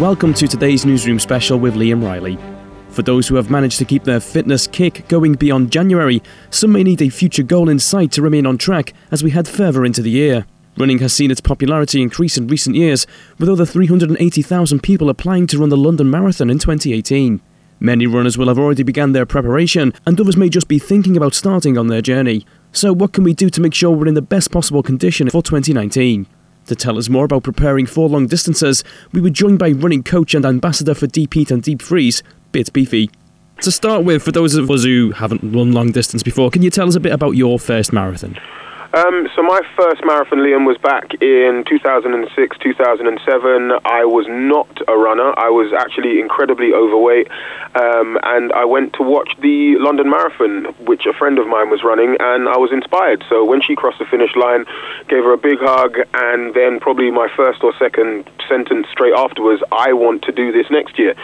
Welcome to today's newsroom special with Liam Riley. For those who have managed to keep their fitness kick going beyond January, some may need a future goal in sight to remain on track as we head further into the year. Running has seen its popularity increase in recent years, with over 380,000 people applying to run the London Marathon in 2018. Many runners will have already begun their preparation, and others may just be thinking about starting on their journey. So, what can we do to make sure we're in the best possible condition for 2019? To tell us more about preparing for long distances, we were joined by running coach and ambassador for Deep Heat and Deep Freeze, Bit Beefy. To start with, for those of us who haven't run long distance before, can you tell us a bit about your first marathon? Um, so my first marathon, Liam, was back in 2006, 2007. I was not a runner. I was actually incredibly overweight, um, and I went to watch the London Marathon, which a friend of mine was running, and I was inspired. So when she crossed the finish line, gave her a big hug, and then probably my first or second sentence straight afterwards, I want to do this next year.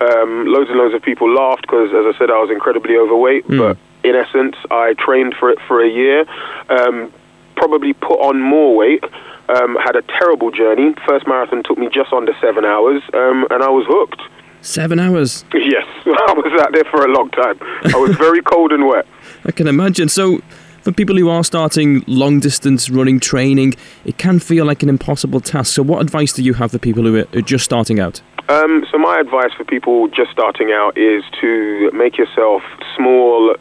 Um, loads and loads of people laughed because, as I said, I was incredibly overweight, mm. but in essence, I trained for it for a year. Um, probably put on more weight. Um, had a terrible journey. First marathon took me just under seven hours, um, and I was hooked. Seven hours? Yes, I was out there for a long time. I was very cold and wet. I can imagine. So, for people who are starting long distance running training, it can feel like an impossible task. So, what advice do you have for people who are just starting out? Um, so, my advice for people just starting out is to make yourself small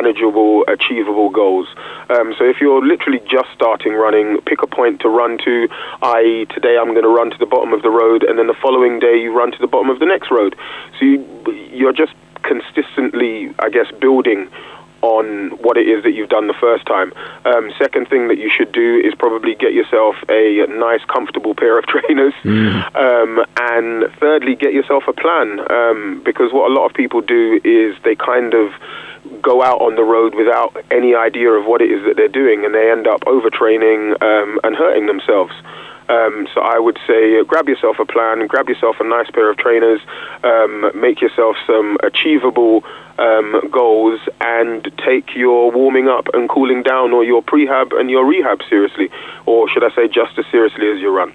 manageable, achievable goals. Um, so if you're literally just starting running, pick a point to run to, i.e., today I'm going to run to the bottom of the road, and then the following day you run to the bottom of the next road. So you, you're just consistently, I guess, building on what it is that you've done the first time. Um, second thing that you should do is probably get yourself a nice, comfortable pair of trainers. Mm. Um, and thirdly, get yourself a plan. Um, because what a lot of people do is they kind of go out on the road without any idea of what it is that they're doing, and they end up overtraining um, and hurting themselves. Um, so I would say uh, grab yourself a plan, grab yourself a nice pair of trainers, um, make yourself some achievable um, goals, and take your warming up and cooling down or your prehab and your rehab seriously, or should I say just as seriously as your run.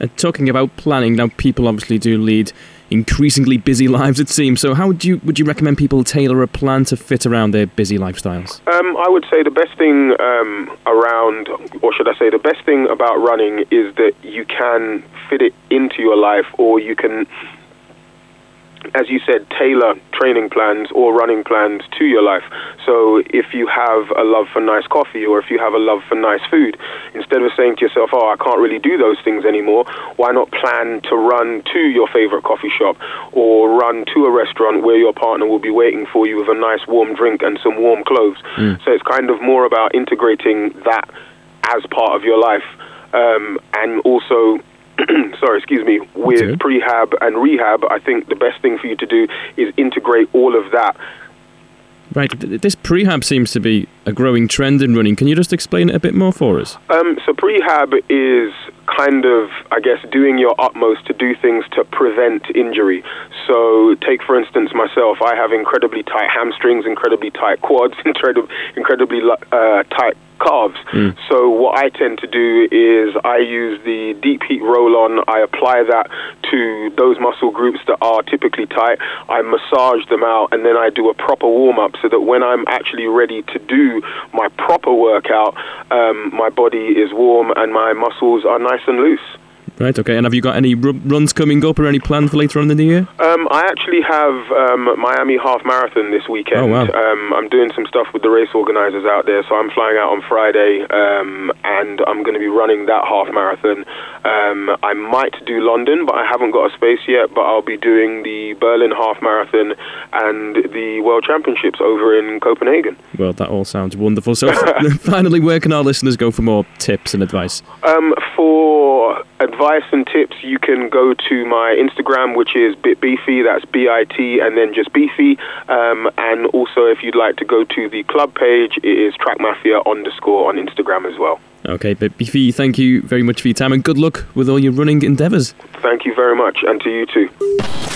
And talking about planning, now people obviously do lead increasingly busy lives, it seems. So, how would you would you recommend people tailor a plan to fit around their busy lifestyles? Um, I would say the best thing um, around, or should I say, the best thing about running is that you can fit it into your life, or you can as you said, tailor training plans or running plans to your life. So if you have a love for nice coffee or if you have a love for nice food, instead of saying to yourself, oh, I can't really do those things anymore, why not plan to run to your favorite coffee shop or run to a restaurant where your partner will be waiting for you with a nice warm drink and some warm clothes? Mm. So it's kind of more about integrating that as part of your life. Um, and also sorry, excuse me, with okay. prehab and rehab, I think the best thing for you to do is integrate all of that. Right. This prehab seems to be a growing trend in running. Can you just explain it a bit more for us? Um, so prehab is kind of, I guess, doing your utmost to do things to prevent injury. So, take for instance myself. I have incredibly tight hamstrings, incredibly tight quads, incredibly, incredibly uh, tight calves. Mm. So what I tend to do is I use the deep heat roll on. I apply that to those muscle groups that are typically tight. I massage them out and then I do a proper warm up so that when I'm actually ready to do my proper workout, um, my body is warm and my muscles are nice and loose. Right, okay. And have you got any r- runs coming up or any plans for later on in the year? Um, I actually have um, Miami Half Marathon this weekend. Oh, wow. Um, I'm doing some stuff with the race organisers out there, so I'm flying out on Friday um, and I'm going to be running that half marathon. Um, I might do London, but I haven't got a space yet, but I'll be doing the Berlin Half Marathon and the World Championships over in Copenhagen. Well, that all sounds wonderful. So, finally, where can our listeners go for more tips and advice? Um, for advice and tips, you can go to my Instagram, which is bitbeefy. That's B-I-T, and then just beefy. Um, and also, if you'd like to go to the club page, it is Track Mafia underscore on Instagram as well. Okay, Bit Beefy, thank you very much for your time and good luck with all your running endeavours. Thank you very much, and to you too.